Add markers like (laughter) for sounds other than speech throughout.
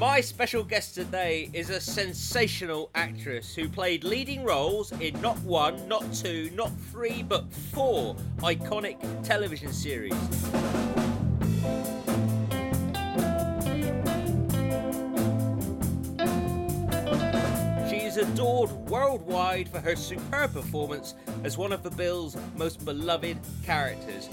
My special guest today is a sensational actress who played leading roles in not one, not two, not three, but four iconic television series. She is adored worldwide for her superb performance as one of the Bill's most beloved characters.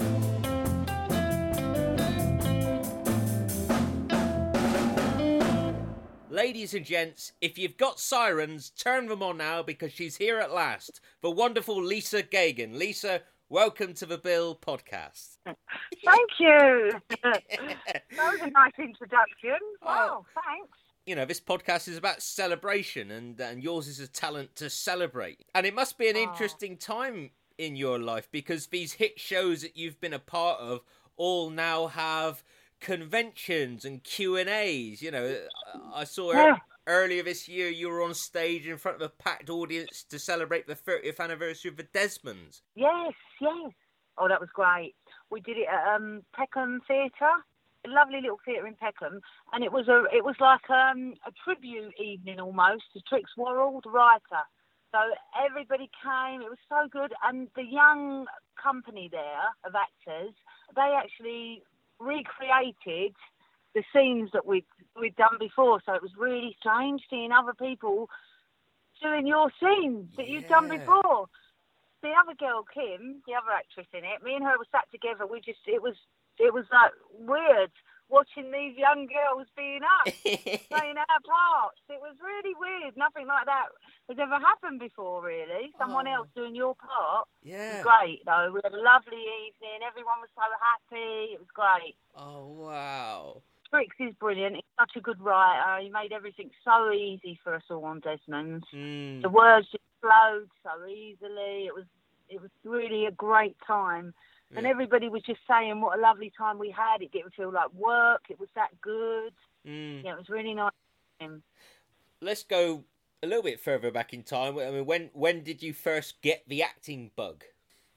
Ladies and gents, if you've got sirens, turn them on now because she's here at last. The wonderful Lisa Geoghan. Lisa, welcome to the Bill podcast. Thank you. (laughs) that was a nice introduction. Oh. Wow, thanks. You know, this podcast is about celebration, and, and yours is a talent to celebrate. And it must be an Oh. interesting time in your life because these hit shows that you've been a part of all now have conventions and Q and A's. You know, I saw Yeah. earlier this year you were on stage in front of a packed audience to celebrate the 30th anniversary of the Desmond's. Yes, yes. Oh, that was great. We did it at um, Peckham Theatre, a lovely little theatre in Peckham, and it was a it was like um, a tribute evening almost to Trix Worrell, the writer. So everybody came. It was so good, and the young company there of actors, they actually recreated the scenes that we'd we'd done before. So it was really strange seeing other people doing your scenes that you'd done before. The other girl, Kim, the other actress in it, me and her were sat together. We just it was it was like weird watching these young girls being us (laughs) playing our parts. It was really weird. Nothing like that has ever happened before, really. Someone Oh. else doing your part. Yeah. was great, though. We had a lovely evening. Everyone was so happy. It was great. Oh wow. Trix is brilliant. He's such a good writer. He made everything so easy for us all on Desmond. Mm. The words just flowed so easily. It was it was really a great time. And everybody was just saying what a lovely time we had. It didn't feel like work. It was that good. Mm. Yeah, it was really nice. let's go a little bit further back in time. I mean, when when did you first get the acting bug?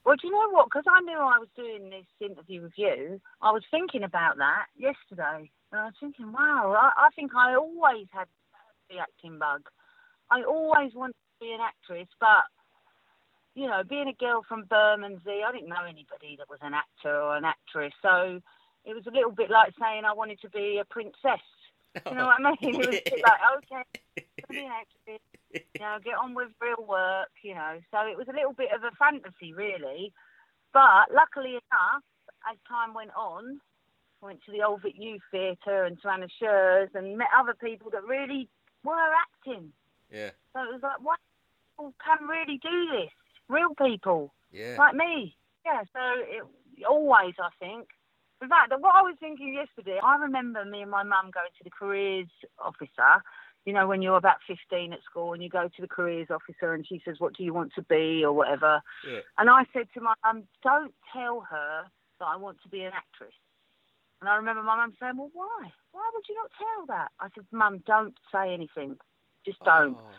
Well, do you know what? Because I knew I was doing this interview with you, I was thinking about that yesterday. And I was thinking, wow, I, I think I always had the acting bug. I always wanted to be an actress, but, you know, being a girl from Bermondsey, I didn't know anybody that was an actor or an actress. So it was a little bit like saying I wanted to be a princess. (laughs) You know what I mean? It was a bit like, oh. okay, be an actress you know, get on with real work, you know. So it was a little bit of a fantasy, really. But luckily enough, as time went on, I went to the Old Vic Youth Theatre and to Anna Scher's and met other people that really were acting. Yeah, So it was like, what people can really do this. Real people, yeah. like me. Yeah, so it always, I think. In fact, that what I was thinking yesterday, I remember me and my mum going to the careers officer. You know, when you're about 15 at school and you go to the careers officer and she says, What do you want to be or whatever. Yeah. And I said to my mum, Don't tell her that I want to be an actress. And I remember my mum saying, Well, why? Why would you not tell that? I said, Mum, don't say anything. Just don't. Oh,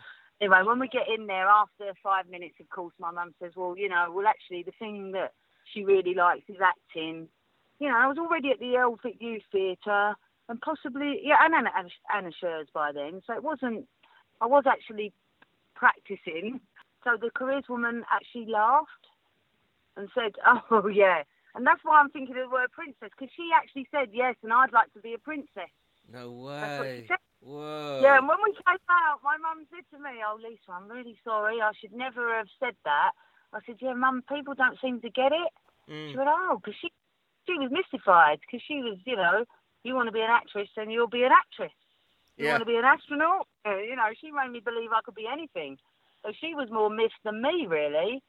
Anyway, when we get in there after five minutes, of course, my mum says, "Well, you know, well, actually, the thing that she really likes is acting." You know, I was already at the Old Vic Youth Theatre, and possibly, yeah, and Anna, Anna, Anna by then, so it wasn't. I was actually practicing. So the careers woman actually laughed and said, (laughs) "Oh, yeah," and that's why I'm thinking of the word princess because she actually said yes, and I'd like to be a princess. no That's what she way. Whoa. Yeah, and when we came out, my mum said to me, "Oh, Lisa, I'm really sorry. I should never have said that." I said, "Yeah, mum, people don't seem to get it." She Mm. went, "Oh, because she she was mystified because she was, you know, you want to be an actress, then you'll be an actress. You Yeah. want to be an astronaut, you know." She made me believe I could be anything. So she was more myth than me, really.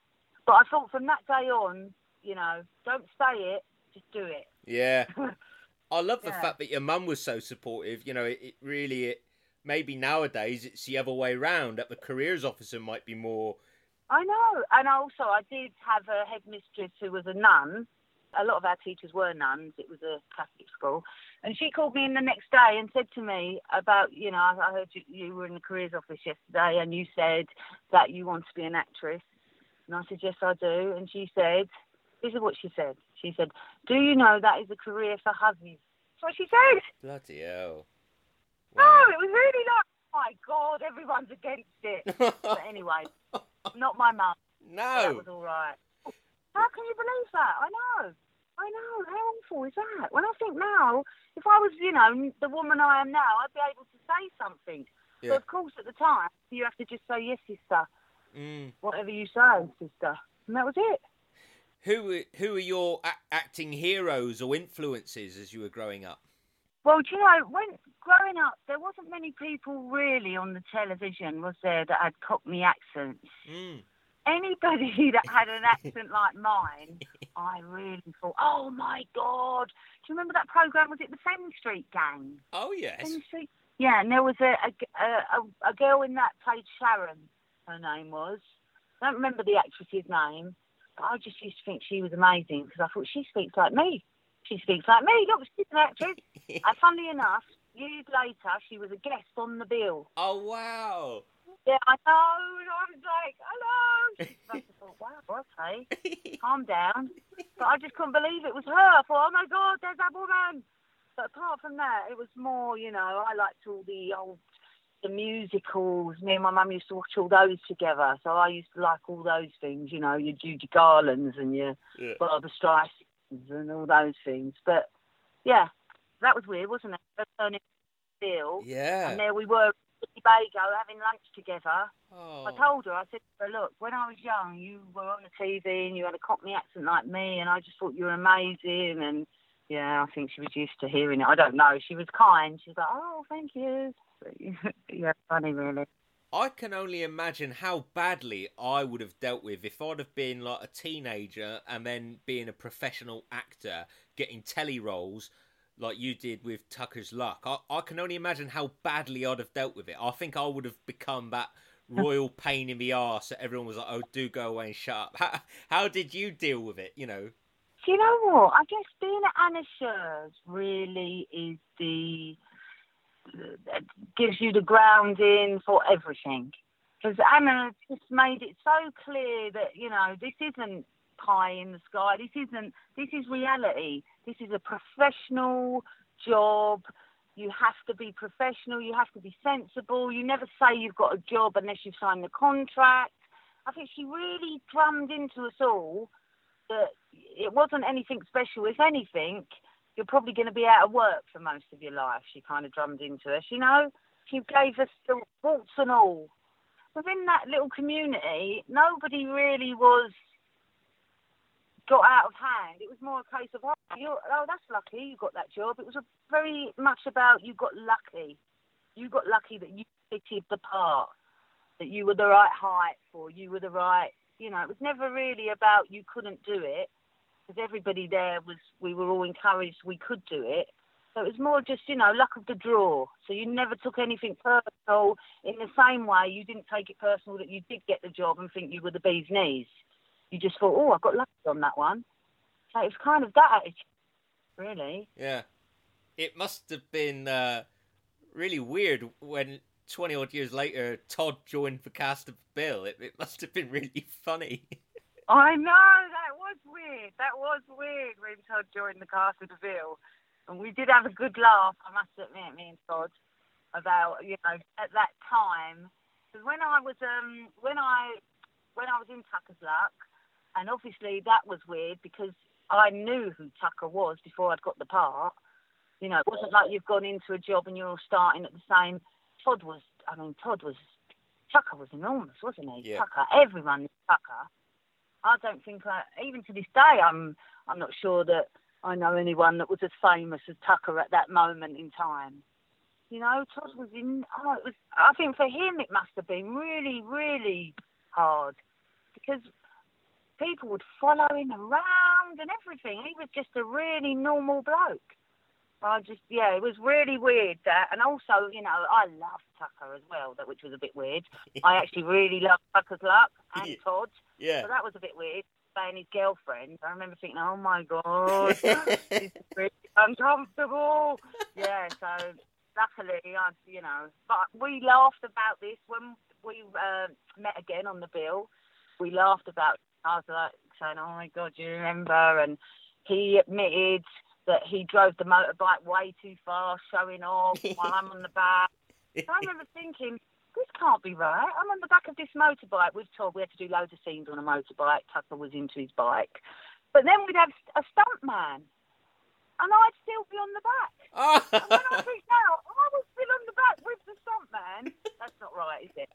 But I thought from that day on, you know, don't say it, just do it. Yeah. (laughs) I love the Yeah. fact that your mum was so supportive. You know, it, it really, it, maybe nowadays it's the other way round. That the careers officer might be more. I know, and also I did have a headmistress who was a nun. A lot of our teachers were nuns. It was a Catholic school, and she called me in the next day and said to me about, you know, I I heard you, you were in the careers office yesterday, and you said that you want to be an actress, and I said yes, I do, and she said, this is what she said. She said, "Do you know that is a career for hubbies?" That's what she said. Bloody hell. No, it was really like, oh my God, everyone's against it. (laughs) but anyway, not my mum. no. That was all right. How can you believe that? I know. I know. How awful is that? When I think now, if I was, you know, the woman I am now, I'd be able to say something. Yeah. But of course, at the time, you have to just say, yes, sister. Mm. Whatever you say, sister. And that was it. Who were- who are your a- acting heroes or influences as you were growing up? Well, do you know, when growing up, there wasn't many people really on the television, was there, that had Cockney accents. Mm. Anybody (laughs) that had an (laughs) accent like mine, I really thought, oh my God. Do you remember that programme? Was it the Fenn Street Gang? Oh yes. Street? Yeah, and there was a, a, a, a girl in that played Sharon, her name was. I don't remember the actress's name, I just used to think she was amazing because I thought she speaks like me. She speaks like me. Look, she's an actress. (laughs) and funnily enough, years later, she was a guest on the bill. Oh wow. Yeah, I know. And I was like, hello. Have thought, wow, okay, calm down. But I just couldn't believe it was her. I thought, oh my God, there's that woman. But apart from that, it was more, you know, I liked all the old, the musicals. Me and my mum used to watch all those together. So I used to like all those things, you know, your Judy Garlands and your Yeah. Barbara Streisands and all those things. But yeah, that was weird, wasn't it? Into deal. Yeah. And there we were, in Bago, having lunch together. Oh. I told her, I said her, look, when I was young, you were on the TV and you had a Cockney accent like me, and I just thought you were amazing. And yeah, I think she was used to hearing it. I don't know. She was kind. She was like, oh, thank you. (laughs) Yeah, funny, really. I can only imagine how badly I would have dealt with if I'd have been like a teenager and then being a professional actor, getting telly roles like you did with Tucker's Luck. I, I can only imagine how badly I'd have dealt with it. I think I would have become that (laughs) royal pain in the arse that everyone was like, oh, do go away and shut up. (laughs) How, how did you deal with it, you know? Do you know what? I guess being at Anna Scher's really is the gives you the grounding for everything. Because Anna just made it so clear that you know this isn't pie in the sky. This isn't. This is reality. This is a professional job. You have to be professional. You have to be sensible. You never say you've got a job unless you've signed the contract. I think she really drummed into us all that it wasn't anything special. If anything, you're probably going to be out of work for most of your life. She kind of drummed into us, you know. She gave us the warts and all. Within that little community, nobody really was got out of hand. It was more a case of, oh, oh, that's lucky, you got that job. It was very much about you got lucky. You got lucky that you fitted the part, that you were the right height for, you were the right, you know, it was never really about you couldn't do it, because everybody there was, we were all encouraged we could do it. So it was more just, you know, luck of the draw. So you never took anything personal. In the same way, you didn't take it personal that you did get the job and think you were the bee's knees. You just thought, oh, I got lucky on that one. So it was kind of that attitude, really. Yeah. It must have been uh, really weird when 20 odd years later Todd joined the cast of Bill. It, it must have been really (laughs) funny. I know that was weird. That was weird when Todd joined the cast of the Bill, and we did have a good laugh. I must admit, me and Todd, about you know at that time because when I was um when I when I was in Tucker's Luck, and obviously that was weird because I knew who Tucker was before I'd got the part. You know, it wasn't like you've gone into a job and you're all starting at the same. Todd was, I mean, Todd was, Tucker was enormous, wasn't he? Yeah. Tucker, everyone knew Tucker. I don't think I, even to this day, I'm, I'm not sure that I know anyone that was as famous as Tucker at that moment in time. You know, Todd was in. Oh, it was. I think for him it must have been really, really hard because people would follow him around and everything. He was just a really normal bloke. I just, yeah, it was really weird that, and also, you know, I loved Tucker as well, that which was a bit weird. (laughs) I actually really loved Tucker's Luck and Yeah. Todd, yeah. so that was a bit weird. Playing his girlfriend, I remember thinking, oh my god, (laughs) this is really uncomfortable. Yeah, so luckily, I, you know, but we laughed about this when we uh, met again on the bill. We laughed about. I was like saying, "Oh my god, do you remember?" And he admitted that he drove the motorbike way too fast, showing off (laughs) while I'm on the back. So I remember thinking, this can't be right. I'm on the back of this motorbike. We've told we had to do loads of scenes on a motorbike. Tucker was into his bike. But then we'd have a stunt man. And I'd still be on the back. (laughs) and when I think now, I was still on the back with the stunt man. That's not right, is it?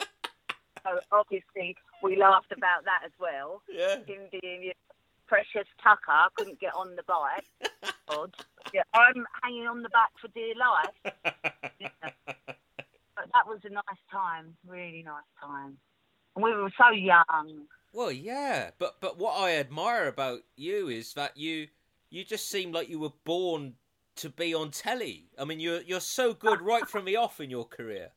So obviously we laughed about that as well. Yeah. Him being you precious Tucker I couldn't get on the bike. (laughs) Odd. Yeah, I'm hanging on the back for dear life. (laughs) But that was a nice time, really nice time. And we were so young. Well, yeah, but but what I admire about you is that you you just seem like you were born to be on telly. I mean, you're you're so good right from the off in your career.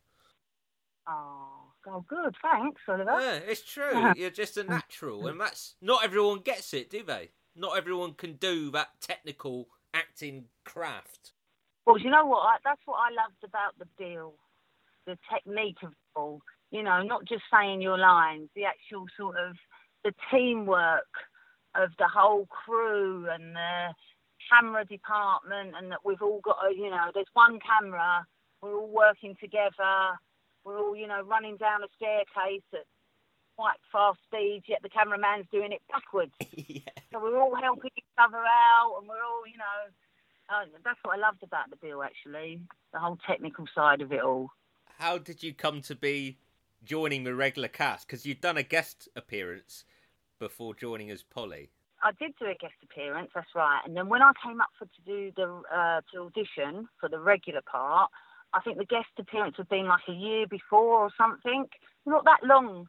Oh, oh good. Thanks, Oliver. Yeah, it's true. You're just a mm. natural, and that's not everyone gets it, do they? Not everyone can do that technical acting craft. Well, you know what? I, that's what I loved about the deal, the technique of it all. You know, not just saying your lines, the actual sort of the teamwork of the whole crew and the camera department, and that we've all got, a, you know, there's one camera, we're all working together, we're all, you know, running down a staircase at quite fast speeds, yet the cameraman's doing it backwards. (laughs) yeah. So we're all helping each other out, and we're all, you know, uh, that's what I loved about the bill, actually, the whole technical side of it all. How did you come to be joining the regular cast? Because you'd done a guest appearance before joining as Polly. I did do a guest appearance, that's right. And then when I came up for to do the uh, to audition for the regular part, I think the guest appearance had been like a year before or something, not that long.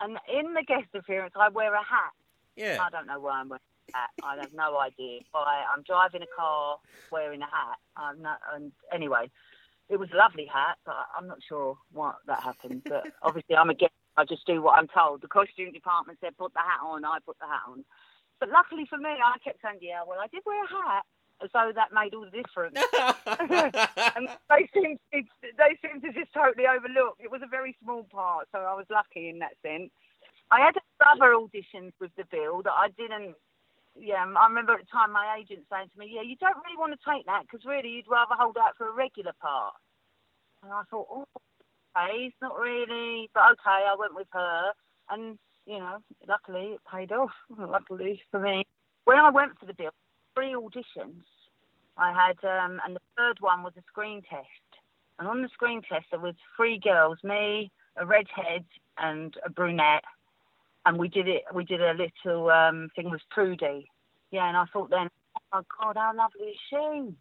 And in the guest appearance, I wear a hat. Yeah. I don't know why I'm wearing a hat. I have no idea. Why I'm driving a car wearing a hat. I'm not, and anyway, it was a lovely hat, but I'm not sure why that happened. But (laughs) obviously, I'm a guest. I just do what I'm told. The costume department said put the hat on. I put the hat on. But luckily for me, I kept saying, yeah, well, I did wear a hat, as though that made all the difference. (laughs) and they seemed to, they seemed to just totally overlook. It was a very small part, so I was lucky in that sense. I had other auditions with the bill that I didn't. Yeah, I remember at the time my agent saying to me, "Yeah, you don't really want to take that because really you'd rather hold out for a regular part." And I thought, "Oh, okay, it's not really," but okay, I went with her, and you know, luckily it paid off. (laughs) Luckily for me, when I went for the bill, three auditions. I had, um, and the third one was a screen test. And on the screen test, there was three girls, me, a redhead, and a brunette. And we did it. We did a little um, thing with Trudy. Yeah, and I thought then, oh my God, how lovely is she?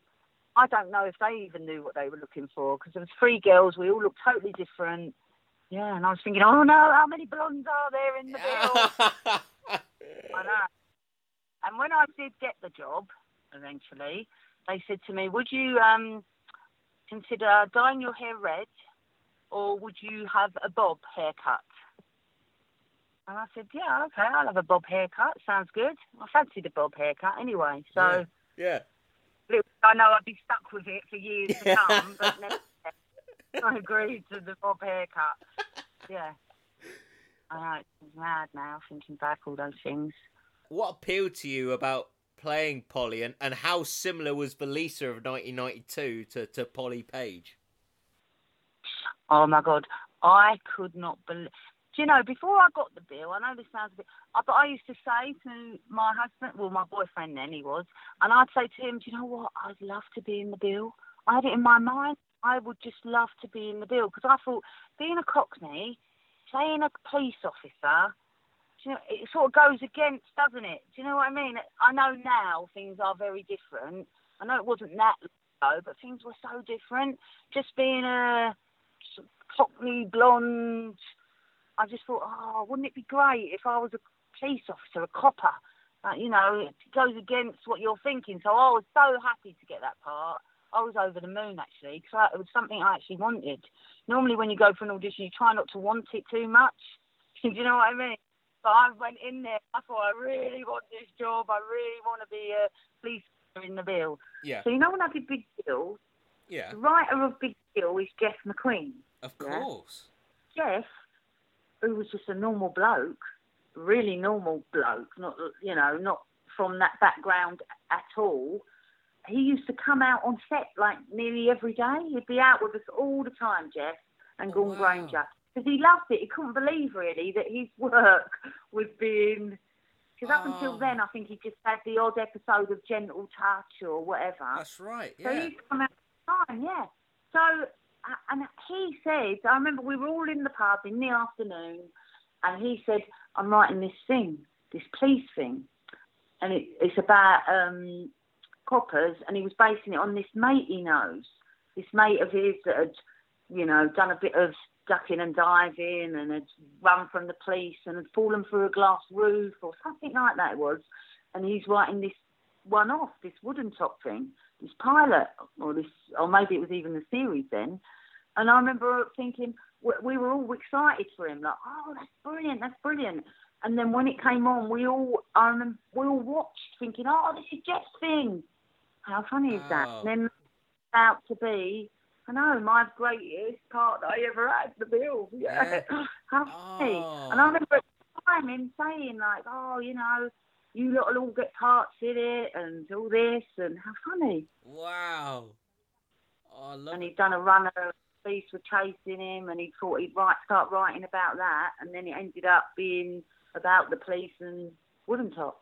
I don't know if they even knew what they were looking for because there was three girls. We all looked totally different. Yeah, and I was thinking, oh no, how many blondes are there in the (laughs) bill? I know. And when I did get the job, eventually, they said to me, "Would you um, consider dyeing your hair red, or would you have a bob haircut?" And I said, "Yeah, okay, I'll have a bob haircut. Sounds good. I fancied a bob haircut anyway, so yeah. little- I know I'd be stuck with it for years to come, but (laughs) never, I agreed to the bob haircut. (laughs) Yeah, I know it's mad now thinking back all those things." What appealed to you about playing Polly, and, and how similar was the Lisa of 1992 to, to Polly Page? Oh my God, I could not believe. Do you know, before I got the bill, I know this sounds a bit, uh, but I used to say to my husband, well, my boyfriend then he was, and I'd say to him, do you know what? I'd love to be in the bill. I had it in my mind. I would just love to be in the bill because I thought being a Cockney, playing a police officer, you know, it sort of goes against, doesn't it? Do you know what I mean? I know now things are very different. I know it wasn't that low, but things were so different. Just being a Cockney blonde, I just thought, oh, wouldn't it be great if I was a police officer, a copper? Uh, you know, it goes against what you're thinking. So I was so happy to get that part. I was over the moon actually because it was something I actually wanted. Normally, when you go for an audition, you try not to want it too much. (laughs) Do you know what I mean? But I went in there. I thought I really want this job. I really want to be a police officer in the bill. Yeah. So you know when I did Big Deal, Yeah, the writer of Big Deal is Geoff McQueen. of Yeah. course. Geoff, who was just a normal bloke, really normal bloke, not you know, not from that background at all. he used to come out on set like nearly every day. He'd be out with us all the time, Geoff and Oh, Gordon wow. Granger, because he loved it. He couldn't believe really that his work was being. Because up until Oh. then, I think he just had the odd episode of Gentle Touch or whatever. That's right. Yeah. So he's come out the time, yeah. So, and he said, I remember we were all in the pub in the afternoon, and he said, I'm writing this thing, this police thing. And it, it's about um, coppers, and he was basing it on this mate he knows, this mate of his that had, you know, done a bit of ducking and diving and had run from the police and had fallen through a glass roof or something like that it was. And he's writing this one off, this wooden top thing, this pilot, or this, or maybe it was even the series then. And I remember thinking we, we were all excited for him, like, oh, that's brilliant, that's brilliant. And then when it came on, we all, I remember, we all watched, thinking, oh, this is Geoff's thing. How funny is that? Oh. And then out to be, I know, my greatest part that I ever had, the bill. (laughs) Yeah. How funny. (laughs) Oh. And I remember at the time him saying, like, oh, you know, you lot will all get parts in it and all this, and how funny. Wow. Oh, I love And he'd done a runner, police were chasing him, and he thought he'd write, start writing about that, and then it ended up being about the police and Woodentop.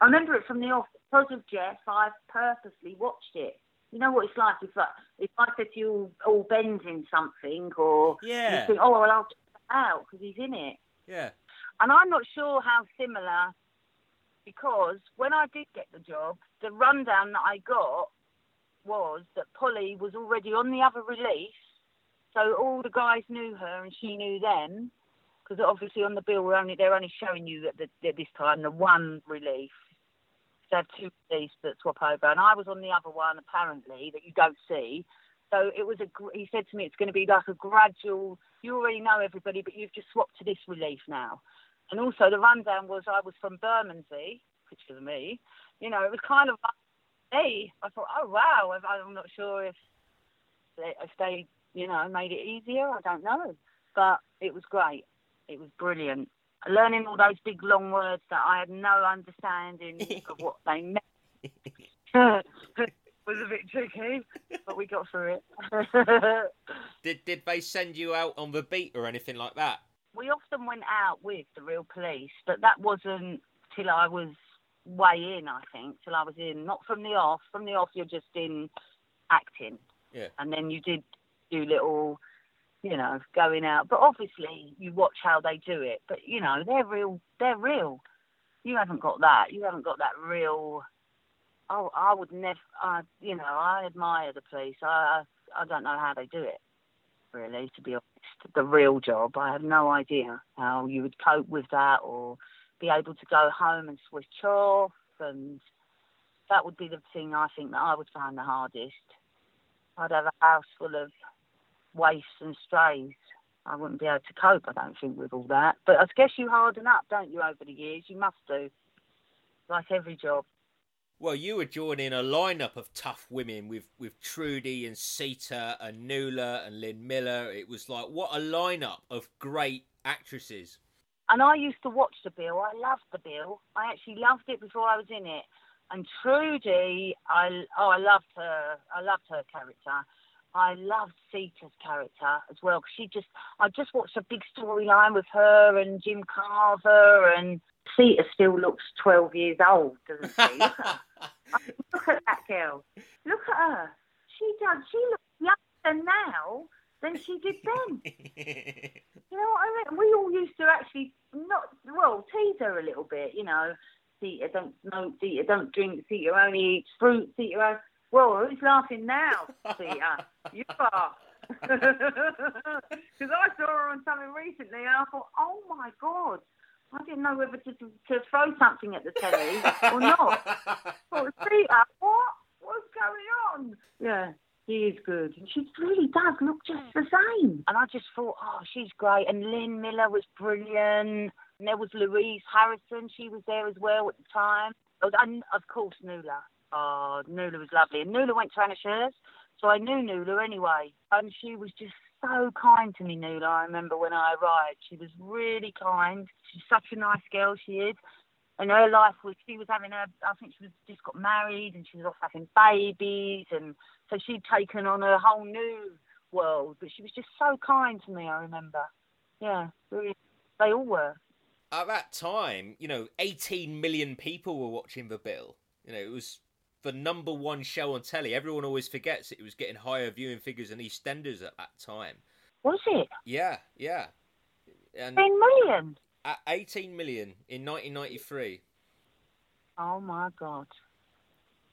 I remember it from the off because of Geoff. I purposely watched it. You know what it's like if I, if I said to you, "Oh, Ben's in something," or Yeah. you think, "Oh, well, I'll check it out because he's in it." Yeah. And I'm not sure how similar, because when I did get the job, the rundown that I got was that Polly was already on the other relief, so all the guys knew her and she knew them, because obviously on the bill we're only they're only showing you at, the, at this time the one relief. They have two reliefs that swap over, and I was on the other one apparently that you don't see. So it was a. He said to me, it's going to be like a gradual. You already know everybody, but you've just swapped to this relief now. And also the rundown was I was from Bermondsey, which was me. You know, it was kind of hey, I thought, oh wow, I'm not sure if they, if they, you know, made it easier. I don't know, but it was great. It was brilliant. Learning all those big long words that I had no understanding of what they meant (laughs) (laughs) was a bit tricky, but we got through it. (laughs) Did did they send you out on the beat or anything like that? we often went out with the real police, but that wasn't till I was way in, I think, till I was in, not from the off. From the off, you're just in acting. Yeah. And then you did do little, you know, going out. But obviously, you watch how they do it. But, you know, they're real. They're real. You haven't got that. You haven't got that real. Oh, I would never, I, you know, I admire the police. I, I, I don't know how they do it really, to be honest. The real job, I have no idea how you would cope with that or be able to go home and switch off. And that would be the thing I think that I would find the hardest. I'd have a house full of waifs and strays. I wouldn't be able to cope, I don't think, with all that. But I guess you harden up, don't you, over the years? You must do. Like every job. Well, you were joining a lineup of tough women with with Trudy and Seeta and Nula and Lynn Miller. It was like what a lineup of great actresses. And I used to watch the bill. I loved the bill. I actually loved it before I was in it. And Trudy, I oh, I loved her. I loved her character. I love Seeta's character as well. she just, I just watched a big storyline with her and Jim Carver, and Seeta still looks twelve years old, doesn't she? Look (laughs) at. (laughs) Look at that girl. Look at her. She does. She looks younger now than she did then. (laughs) You know what I mean? We all used to actually not well tease her a little bit. You know, Seeta don't no Seeta don't drink. Seeta only eats fruit. Seeta. Only- Well, who's laughing now? Seeta, you are. (laughs) Because I saw her on something recently, and I thought, oh my god, I didn't know whether to to, to throw something at the telly or not. (laughs) Oh, Seeta, what? What's going on? Yeah, she is good. And she really does look just the same. And I just thought, oh, she's great. And Lynn Miller was brilliant. And there was Louise Harrison. She was there as well at the time. Oh, And of course, Nula. Oh, Nula was lovely. And Nula went to Anna Scher's, so I knew Nula anyway. And she was just so kind to me, Nula. I remember when I arrived. She was really kind. She's such a nice girl, she is. and her life was she was having a I think she was just got married and she was off having babies and so she'd taken on a whole new world. But she was just so kind to me. I remember. Yeah, really, they all were. At that time, you know, 18 million people were watching The Bill. You know, it was the number one show on telly. Everyone always forgets it was getting higher viewing figures than EastEnders at that time. Was it? Yeah, yeah. And 10 million? At 18 million in 1993. Oh my god.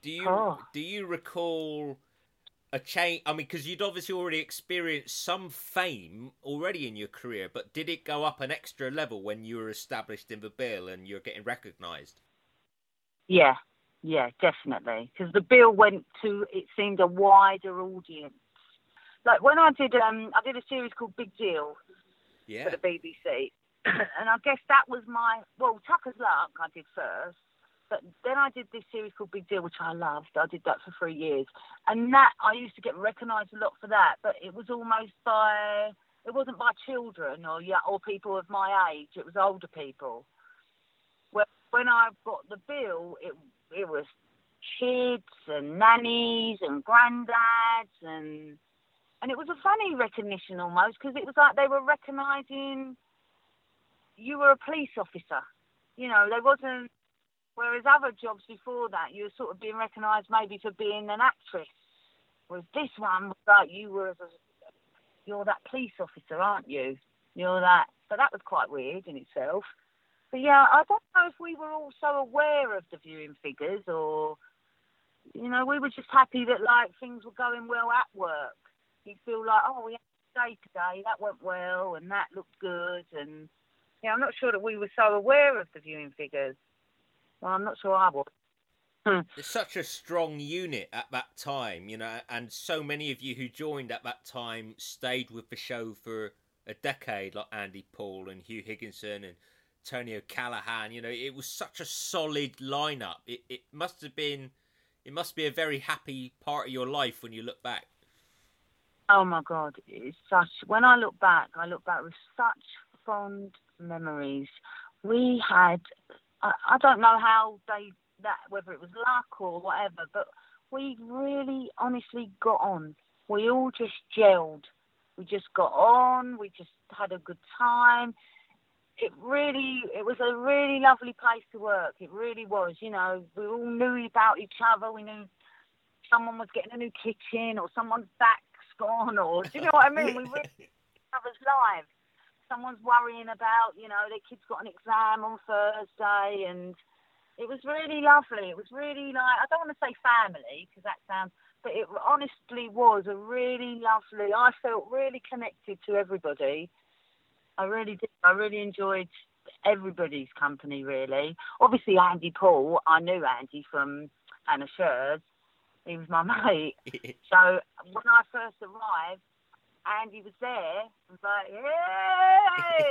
Do you oh. do you recall a change? I mean, because you'd obviously already experienced some fame already in your career, but did it go up an extra level when you were established in the bill and you're getting recognised? Yeah, yeah, definitely. Because the bill went to it seemed a wider audience. Like when I did, um, I did a series called Big Deal yeah. for the BBC, (clears throat) and I guess that was my well Tucker's Luck I did first, but then I did this series called Big Deal, which I loved. I did that for three years, and that I used to get recognised a lot for that. But it was almost by it wasn't by children or yeah or people of my age. It was older people. When I got the bill, it it was kids and nannies and granddads and and it was a funny recognition almost because it was like they were recognising you were a police officer. You know, there wasn't. Whereas other jobs before that, you were sort of being recognised maybe for being an actress. Whereas this one was like you were, a, you're that police officer, aren't you? You're that. So that was quite weird in itself. But yeah, I don't know if we were also aware of the viewing figures or, you know, we were just happy that like things were going well at work. You feel like, oh, we had a day today, that went well, and that looked good, and yeah, I'm not sure that we were so aware of the viewing figures. Well, I'm not sure I was. (laughs) It's such a strong unit at that time, you know, and so many of you who joined at that time stayed with the show for a decade, like Andy Paul and Huw Higginson and Tony O'Callaghan. You know, it was such a solid lineup. It it must have been, it must be a very happy part of your life when you look back. Oh my God, it's such. When I look back, I look back with such fond memories. We had, I, I don't know how they that whether it was luck or whatever, but we really honestly got on. We all just gelled. We just got on. We just had a good time. It really, it was a really lovely place to work. It really was. You know, we all knew about each other. We knew someone was getting a new kitchen or someone's back's gone or do you know what I mean? We really (laughs) each other's lives someone's worrying about, you know, their kid's got an exam on Thursday, and it was really lovely. It was really like I don't want to say family because that sounds, but it honestly was a really lovely. I felt really connected to everybody. I really did. I really enjoyed everybody's company. Really, obviously Andy Paul. I knew Andy from Anna Scher's. He was my (laughs) mate. (laughs) so when I first arrived, Andy was there. I was like,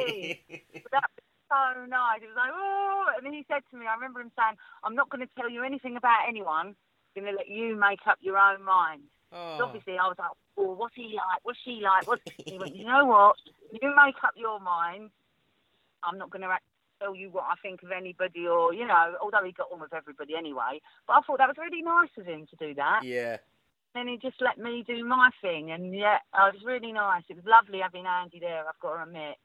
"Yay!" (laughs) that was so nice. It was like, "Oh!" And then he said to me, I remember him saying, "I'm not going to tell you anything about anyone. I'm going to let you make up your own mind." Oh. Obviously, I was like, "Oh, what's he like? What's she like?" What's he went, "You know what? You make up your mind. I'm not going to." tell you what I think of anybody, or you know, although he got on with everybody anyway. But I thought that was really nice of him to do that. Yeah, then he just let me do my thing, and yeah, it was really nice. It was lovely having Andy there. I've got to admit.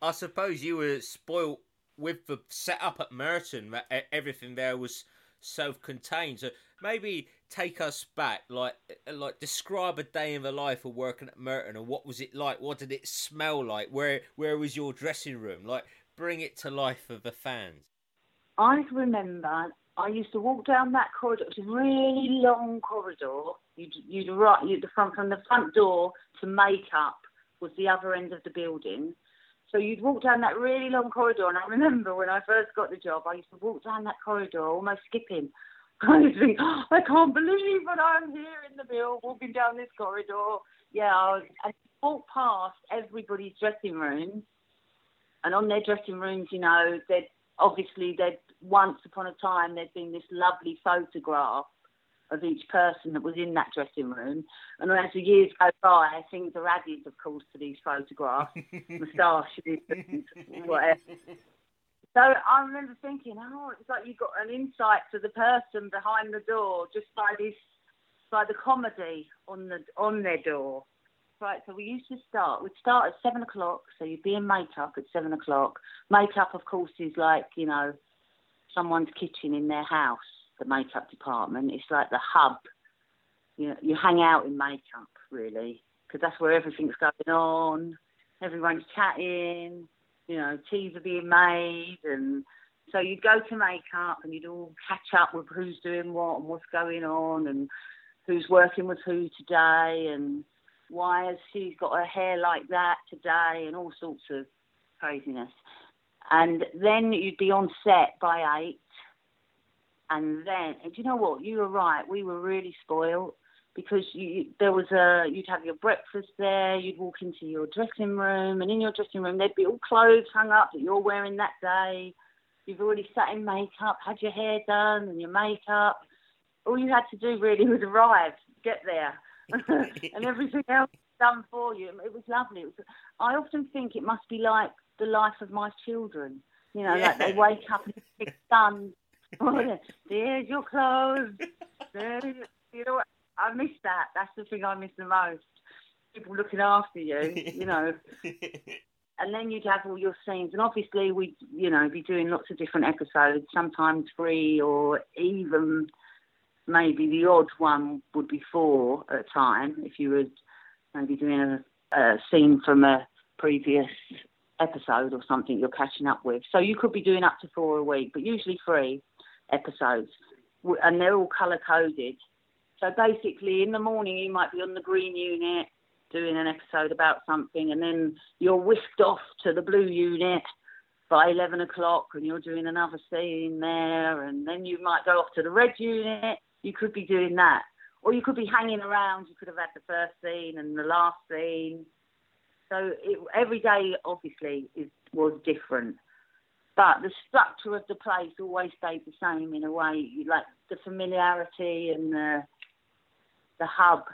I suppose you were spoilt with the setup at Merton. That everything there was self-contained. So maybe take us back, like uh, like describe a day in the life of working at Merton, and what was it like? What did it smell like? Where where was your dressing room? Like bring it to life for the fans. I remember I used to walk down that corridor. It was a really long corridor. You'd, you'd right, you'd the front from the front door to makeup was the other end of the building. So you'd walk down that really long corridor, and I remember when I first got the job, I used to walk down that corridor almost skipping. (laughs) I used to think, oh, I can't believe that I'm here in the bill, walking down this corridor. Yeah, I, was, walked past everybody's dressing rooms, and on their dressing rooms, you know, they'd obviously they'd once upon a time there'd been this lovely photograph of each person that was in that dressing room. And as the years go by, things are added, of course, to these photographs, (laughs) moustaches and whatever. So I remember thinking, oh, it's like you've got an insight to the person behind the door just by this, by the comedy on the on their door. Right, so we used to start. We'd start at seven o'clock, so you'd be in makeup at seven o'clock. Makeup, of course, is like you know, someone's kitchen in their house. The makeup department. It's like the hub. You know, you hang out in makeup really, because that's where everything's going on. Everyone's chatting you know, teas are being made, and so you'd go to makeup and you'd all catch up with who's doing what and what's going on and who's working with who today and why has she got her hair like that today and all sorts of craziness. And then you'd be on set by eight. And then, and you know what? You were right. We were really spoiled because you, there was a you'd have your breakfast there, you'd walk into your dressing room, and in your dressing room there'd be all clothes hung up that you're wearing that day. You've already sat in makeup, had your hair done, and your makeup. All you had to do really was arrive, get there, (laughs) and everything else done for you. It was lovely. It was, I often think it must be like the life of my children. You know, yeah. like they wake up and big sun. (laughs) There's your clothes. (laughs) There's, you know, I miss that. That's the thing I miss the most. People looking after you, you know. (laughs) and then you'd have all your scenes, and obviously we'd, you know, be doing lots of different episodes, sometimes three or even maybe the odd one would be four at a time if you were maybe doing a, a scene from a previous episode or something you're catching up with. So you could be doing up to four a week, but usually three episodes, and they're all color coded. So basically, in the morning, you might be on the green unit doing an episode about something, and then you're whisked off to the blue unit by 11 o'clock and you're doing another scene there, and then you might go off to the red unit. You could be doing that. Or you could be hanging around. You could have had the first scene and the last scene. So it, every day, obviously, is, was different. But the structure of the place always stayed the same in a way, like the familiarity and the the hub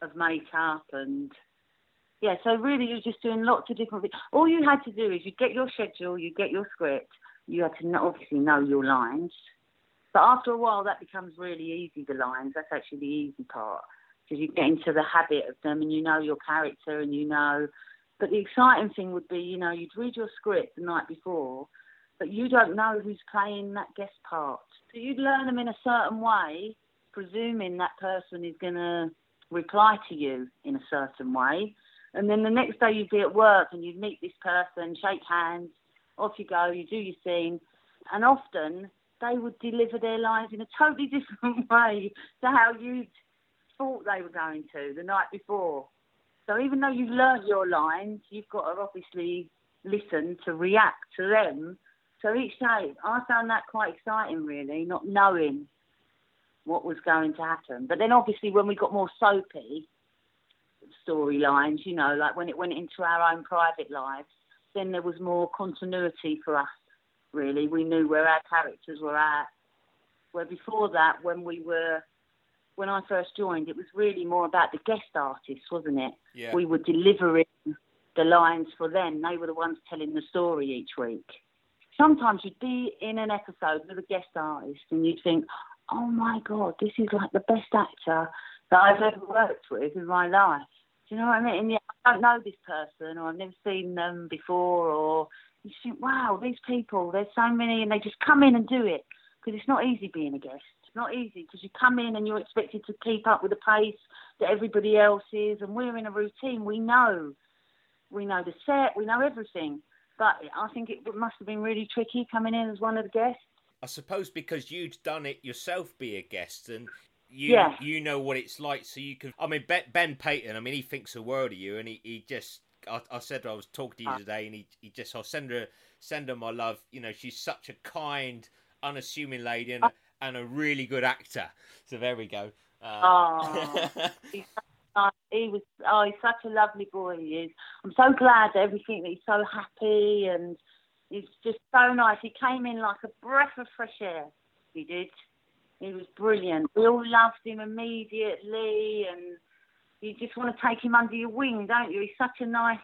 of makeup and yeah, so really you're just doing lots of different things. All you had to do is you get your schedule, you get your script, you had to obviously know your lines. But after a while, that becomes really easy, the lines. That's actually the easy part because you get into the habit of them and you know your character and you know. But the exciting thing would be, you know, you'd read your script the night before, but you don't know who's playing that guest part. So you'd learn them in a certain way presuming that person is going to reply to you in a certain way. And then the next day you'd be at work and you'd meet this person, shake hands, off you go, you do your scene. And often they would deliver their lines in a totally (laughs) different way to how you thought they were going to the night before. So even though you've learnt your lines, you've got to obviously listen to react to them. So each day, I found that quite exciting, really, not knowing what was going to happen. But then obviously when we got more soapy storylines, you know, like when it went into our own private lives, then there was more continuity for us. Really, we knew where our characters were at. Where before that, when we were, when I first joined, it was really more about the guest artists, wasn't it? Yeah. We were delivering the lines for them. They were the ones telling the story each week. Sometimes you'd be in an episode with a guest artist and you'd think, oh my God, this is like the best actor that I've ever worked with in my life. Do you know what I mean? And yet I don't know this person or I've never seen them before or you think, wow, these people, there's so many and they just come in and do it because it's not easy being a guest. It's not easy because you come in and you're expected to keep up with the pace that everybody else is and we're in a routine. We know. We know the set, we know everything. But I think it must have been really tricky coming in as one of the guests. I suppose because you'd done it yourself, be a guest, and you yeah. you know what it's like, so you can. I mean, Ben, ben Peyton. I mean, he thinks a world of you, and he, he just. I, I said I was talking to you ah. today, and he, he just. I'll send her send her my love. You know, she's such a kind, unassuming lady, and, and a really good actor. So there we go. Uh, (laughs) oh, he was. Oh, he's such a lovely boy. He is. I'm so glad everything that he's so happy and He's just so nice. He came in like a breath of fresh air. He did. He was brilliant. We all loved him immediately, and you just want to take him under your wing, don't you? He's such a nice,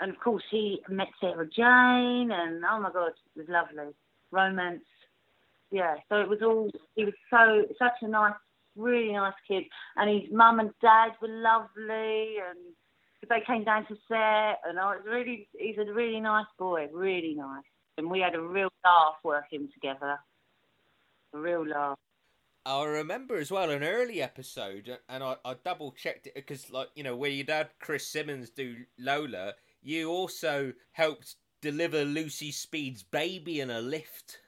and of course he met Sarah Jane, and oh my God, it was lovely romance. Yeah, so it was all. He was so such a nice, really nice kid, and his mum and dad were lovely, and they came down to set, and I was really. He's a really nice boy, really nice, and we had a real laugh working together. A real laugh. I remember as well an early episode, and I, I double checked it because, like, you know, where your dad Chris Simmons do Lola, you also helped deliver Lucy Speed's baby in a lift.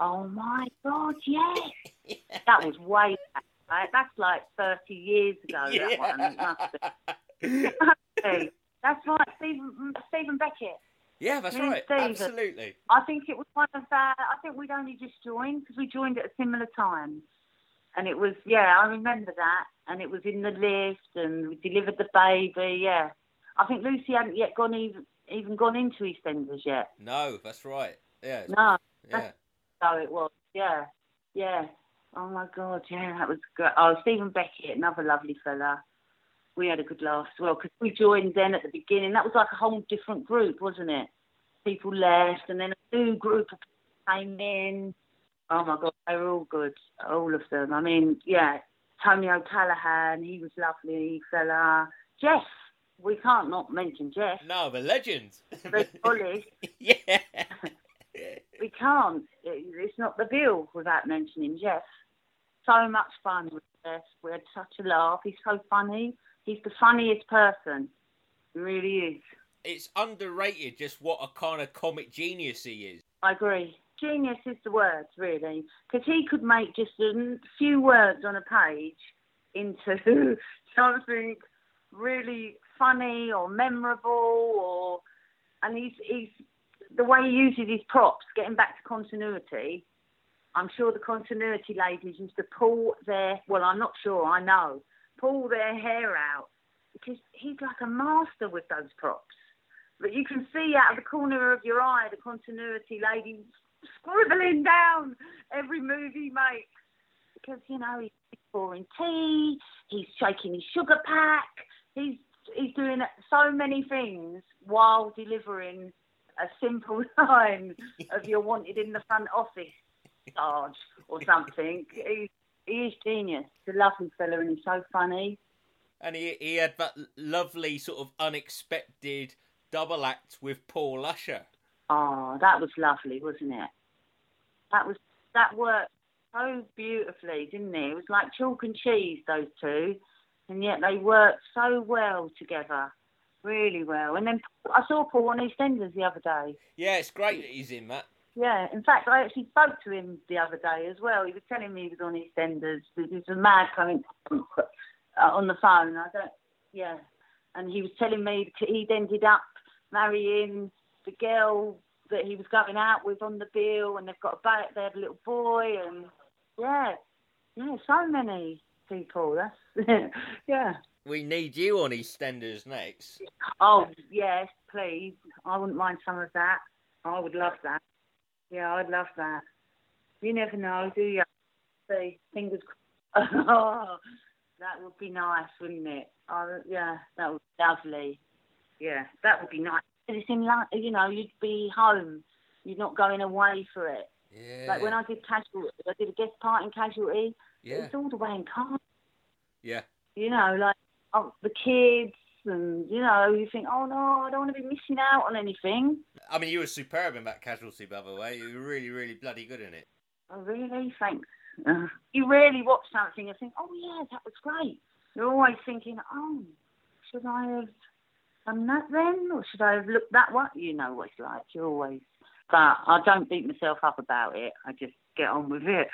Oh my God, yes. yeah. (laughs) That was way back, right? That's like 30 years ago, yeah. that one. (laughs) That's right, Stephen, mm, Stephen Beckett. Yeah, that's right. Stephen. Absolutely. I think it was one of our, I think we'd only just joined because we joined at a similar time. And it was, yeah, I remember that. And it was in the lift and we delivered the baby, yeah. I think Lucy hadn't yet gone even even gone into EastEnders yet. No, that's right. Yeah. No. Yeah. So it was. Yeah. Yeah. Oh my God. Yeah, that was great. Oh, Stephen Beckett, another lovely fella. We had a good laugh as well because we joined then at the beginning. That was like a whole different group, wasn't it? People left, and then a new group came in. Oh my God, they were all good, all of them. I mean, yeah, Tony O'Callaghan, he was lovely fella. Jeff, we can't not mention Jeff. No, the legend. The Ollie. (laughs) yeah. (laughs) we can't. It's not the bill without mentioning Jeff. So much fun with Jeff. We had such a laugh. He's so funny. He's the funniest person. He really is. It's underrated just what a kind of comic genius he is. I agree. Genius is the word, really, because he could make just a few words on a page into (laughs) something really funny or memorable or and he's he's the way he uses his props, getting back to continuity. I'm sure the continuity ladies used to pull their well, I'm not sure, I know, pull their hair out because he's like a master with those props. But you can see out of the corner of your eye the continuity lady scribbling down every move he makes because you know he's pouring tea, he's shaking his sugar pack, he's he's doing so many things while delivering a simple (laughs) line of "You're wanted in the front office, Sarge" or something. He's he is genius. He's a lovely fella and he's so funny. And he he had that lovely sort of unexpected double act with Paul Usher. Oh, that was lovely, wasn't it? That was that worked so beautifully, didn't it? It was like chalk and cheese, those two and yet they worked so well together, really well. And then I saw Paul on EastEnders the other day. Yeah, it's great that he's in that. Yeah, in fact, I actually spoke to him the other day as well. He was telling me he was on EastEnders. There's a mad coming uh, on the phone. I don't, yeah, and he was telling me he'd ended up marrying the girl that he was going out with on the bill, and they've got a they had a little boy, and yeah, yeah, so many people. That's (laughs) yeah. We need you on EastEnders next. Oh yes, please. I wouldn't mind some of that. I would love that. Yeah, I'd love that. You never know, do you? See, fingers. (laughs) Oh, that would be nice, wouldn't it? Oh, yeah, that would be lovely. Yeah, that would be nice. It's in, you know, you'd be home. You're not going away for it. Yeah. Like when I did Casualty, I did a guest part in Casualty. Yeah. It's all the way in Cardiff. Yeah. You know, like oh, the kids, and you know, you think, oh no, I don't want to be missing out on anything. I mean, you were superb in that casualty, by the way. You were really, really bloody good in it. Oh, really? Thanks. Uh, you really watch something and think, oh yeah, that was great. You're always thinking, oh, should I have done that then, or should I have looked that way? You know what it's like. You're always, but I don't beat myself up about it. I just get on with it.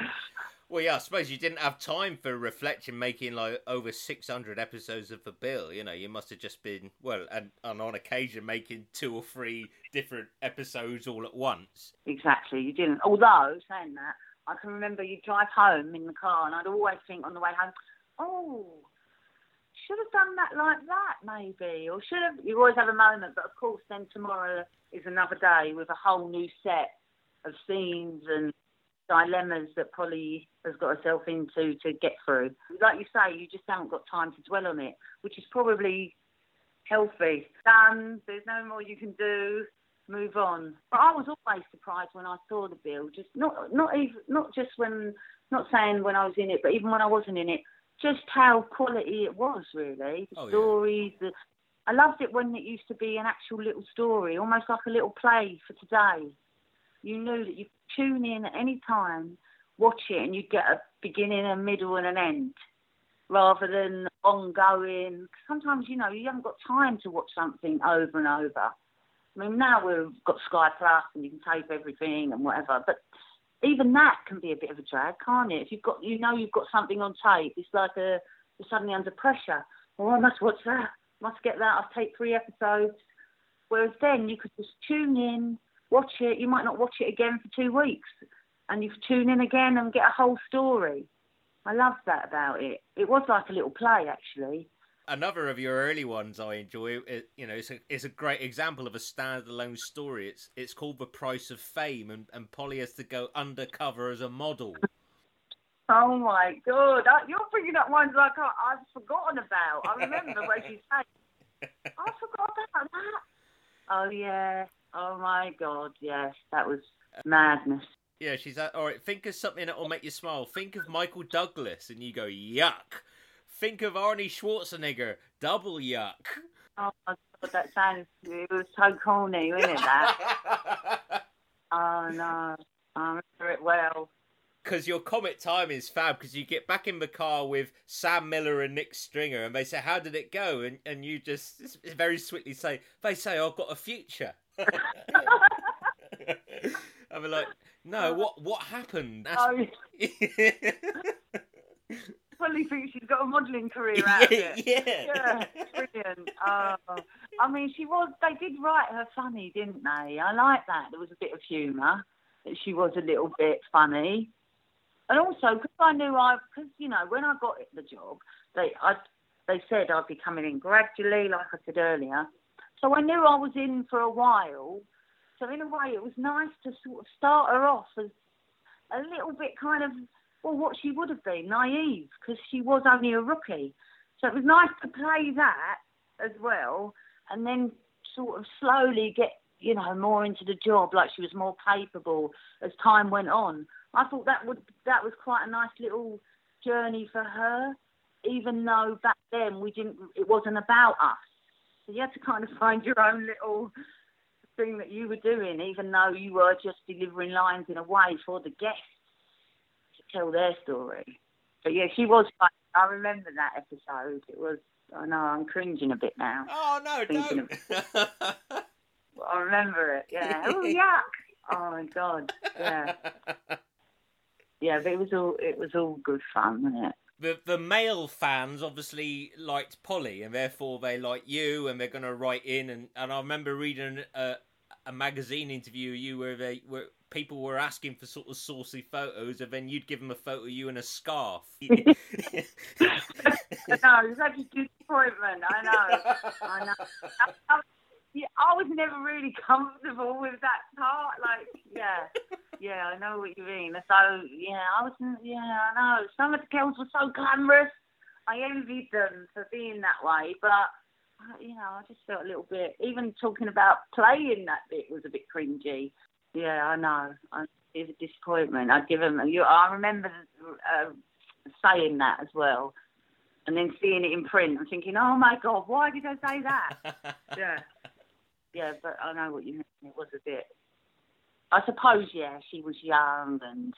Well, yeah, I suppose you didn't have time for reflection, making like over six hundred episodes of the bill. You know, you must have just been well, and, and on occasion making two or three different episodes all at once. Exactly, you didn't. Although saying that, I can remember you drive home in the car, and I'd always think on the way home, oh, should have done that like that, maybe, or should have. You always have a moment, but of course, then tomorrow is another day with a whole new set of scenes and dilemmas that Polly has got herself into to get through. Like you say, you just haven't got time to dwell on it, which is probably healthy. Done. There's no more you can do. Move on. But I was always surprised when I saw the bill. Just not not even not just when not saying when I was in it, but even when I wasn't in it, just how quality it was really. The Oh, yeah. stories, the I loved it when it used to be an actual little story, almost like a little play for today. You knew that you tune in at any time, watch it, and you'd get a beginning, a middle, and an end, rather than ongoing. Sometimes, you know, you haven't got time to watch something over and over. I mean, now we've got Sky Plus and you can tape everything and whatever, but even that can be a bit of a drag, can't it? If you've got, you know, you've got something on tape, it's like a, you're suddenly under pressure. Oh, I must watch that. Must get that. I've taped three episodes. Whereas then you could just tune in, watch it. You might not watch it again for two weeks, and you tune in again and get a whole story. I love that about it. It was like a little play, actually. Another of your early ones I enjoy. It, you know, it's a it's a great example of a standalone story. It's it's called The Price of Fame, and, and Polly has to go undercover as a model. Oh my god, you're bringing up ones like I, I've forgotten about. I remember when you said, I forgot about that. Oh yeah. Oh my god, yes, that was madness. Yeah, she's like, all right. Think of something that will make you smile. Think of Michael Douglas, and you go yuck. Think of Arnie Schwarzenegger, double yuck. Oh my god, that sounds it was so corny, wasn't it? That. (laughs) oh no, I remember it well. Because your comic time is fab. Because you get back in the car with Sam Miller and Nick Stringer, and they say, "How did it go?" And and you just very sweetly say, "They say I've got a future." (laughs) and we're like, "No, uh, what what happened?" That's... Oh, Polly (laughs) thinks she's got a modelling career out of yeah, it. yeah. Yeah, brilliant. Oh, I mean, she was. They did write her funny, didn't they? I like that. There was a bit of humour. That she was a little bit funny, and also because I knew I, because you know, when I got the job, they, I, they said I'd be coming in gradually, like I said earlier. So I knew I was in for a while. So in a way, it was nice to sort of start her off as a little bit kind of well, what she would have been, naive, because she was only a rookie. So it was nice to play that as well, and then sort of slowly get, you know, more into the job, like she was more capable as time went on. I thought that would that was quite a nice little journey for her, even though back then we didn't, it wasn't about us. So you had to kind of (laughs) find your own little thing that you were doing, even though you were just delivering lines in a way for the guests to tell their story. But yeah, she was funny. I remember that episode. It was, I know, I'm cringing a bit now. Oh no, don't. (laughs) I remember it, yeah. Oh, (laughs) yuck. Oh, my God. Yeah. Yeah, but it was all, it was all good fun, wasn't it? The the male fans obviously liked Polly, and therefore they like you, and they're going to write in. And, and I remember reading a, a magazine interview of you where they where people were asking for sort of saucy photos, and then you'd give them a photo of you in a scarf. (laughs) (laughs) no, know, it was such a disappointment. I know. I know. (laughs) Yeah, I was never really (laughs) comfortable with that part. Like, yeah, (laughs) yeah, I know what you mean. So, yeah, I was, yeah, I know. Some of the girls were so glamorous. I envied them for being that way, but uh, you know, I just felt a little bit. Even talking about playing that bit was a bit cringy. Yeah, I know. I, it was a disappointment. I'd give them. You, I remember uh, saying that as well and then seeing it in print and thinking, oh my god, why did I say that? (laughs) yeah, yeah, but I know what you mean. It was a bit. I suppose, yeah, she was young, and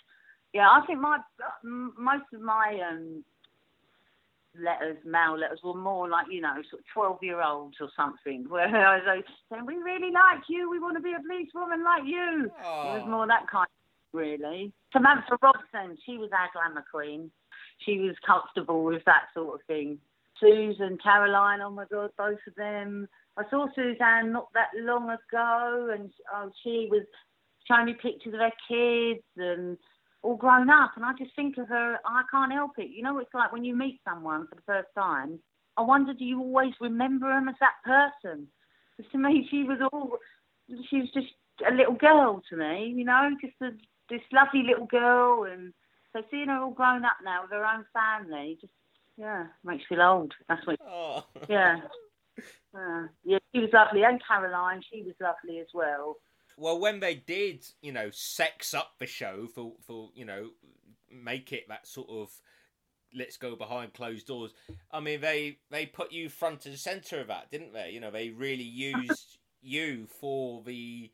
yeah, I think my most of my um letters, mail letters, were more like you know, sort of twelve-year-olds or something, (laughs) where I was like, saying, "We really like you. We want to be a police woman like you." It was more that kind, really. Samantha Robson, she was our glamour queen. She was comfortable with that sort of thing. Susan, Caroline, oh my God, both of them. I saw Suzanne not that long ago, and oh, she was showing me pictures of her kids and all grown up. And I just think of her, I can't help it. You know, what it's like when you meet someone for the first time. I wonder, do you always remember them as that person? Because to me, she was all, she was just a little girl to me, you know, just a, this lovely little girl. And so seeing her all grown up now with her own family, just, yeah, makes you feel old. That's what, Oh. yeah. Uh, yeah, she was lovely, and Caroline, she was lovely as well. Well, when they did, you know, sex up the show for for you know, make it that sort of let's go behind closed doors. I mean, they they put you front and center of that, didn't they? You know, they really used (laughs) you for the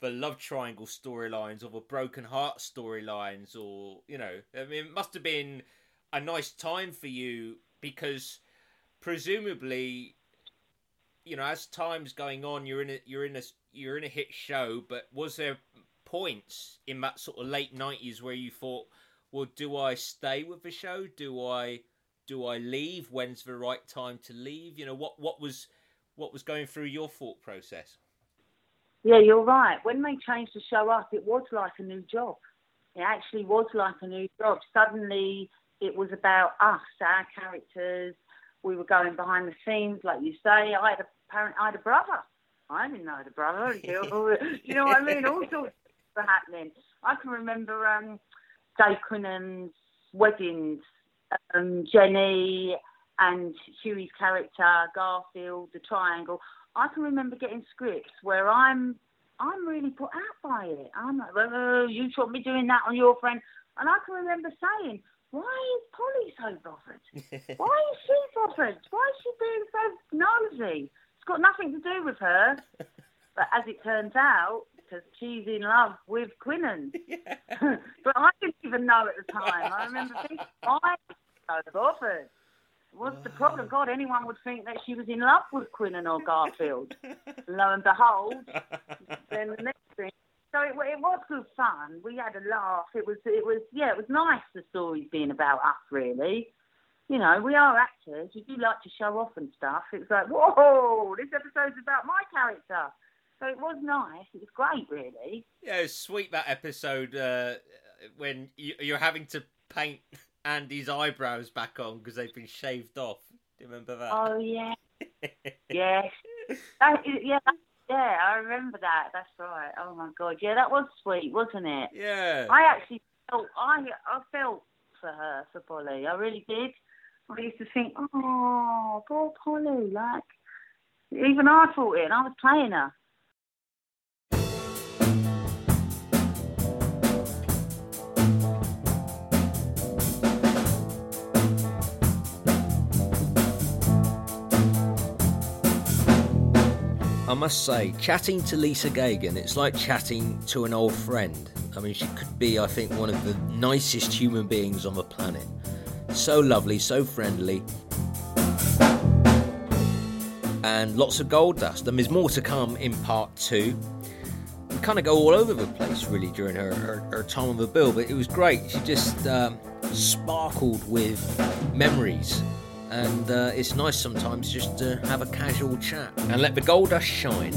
the love triangle storylines or the broken heart storylines, or you know, I mean, it must have been a nice time for you because presumably, you know, as time's going on, you're in a you're in a you're in a hit show. But was there points in that sort of late nineties where you thought? well, do I stay with the show? Do I do I leave? When's the right time to leave? You know, what what was what was going through your thought process? Yeah, you're right. When they changed the show up, it was like a new job. It actually was like a new job. Suddenly, it was about us, our characters. We were going behind the scenes, like you say. I had a parent, I had a brother. I didn't (laughs) know the brother. you know what I mean? All sorts were happening. I can remember um, Dave Quinnan's weddings, um, Jenny and Huey's character, Garfield, the triangle. I can remember getting scripts where I'm I'm really put out by it. I'm like, oh, you shot me doing that on your friend. And I can remember saying, why is Polly so bothered? why is she bothered? Why is she being so nosy? It's got nothing to do with her. (laughs) But as it turns out, because she's in love with Quinnan. (laughs) Yeah. (laughs) but I didn't even know at the time. I remember thinking, why so bothered? What's the problem? Oh. God, anyone would think that she was in love with Quinnan or Garfield. Lo and behold, then the next thing. So it, it was good fun. We had a laugh. It was, it was, yeah, it was nice. The stories being about us, really. You know, we are actors. We do like to show off and stuff. It was like, whoa, this episode's about my character. So it was nice. It was great, really. Yeah, it was sweet that episode uh, when you, are having to paint Andy's eyebrows back on because they've been shaved off. Do you remember that? Oh yeah, (laughs) yes. That, yeah, yeah, I remember that. That's right. Oh my god, yeah, that was sweet, wasn't it? Yeah. I actually felt I I felt for her for Polly. I really did. I used to think, oh, poor Polly. Like even I thought it, and I was playing her. I must say, chatting to Lisa Geoghan, it's like chatting to an old friend. I mean, she could be, I think, one of the nicest human beings on the planet. So lovely, so friendly. And lots of gold dust. And there's more to come in part two. We kind of go all over the place, really, during her, her, her time on the bill, but it was great. She just um, sparkled with memories and uh, it's nice sometimes just to have a casual chat and let the gold dust shine.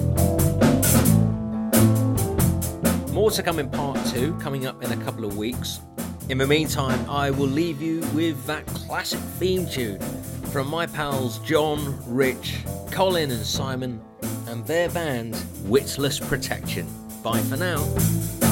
More to come in part two, coming up in a couple of weeks. In the meantime, I will leave you with that classic theme tune from my pals John, Rich, Colin, and Simon, and their band Witless Protection. Bye for now.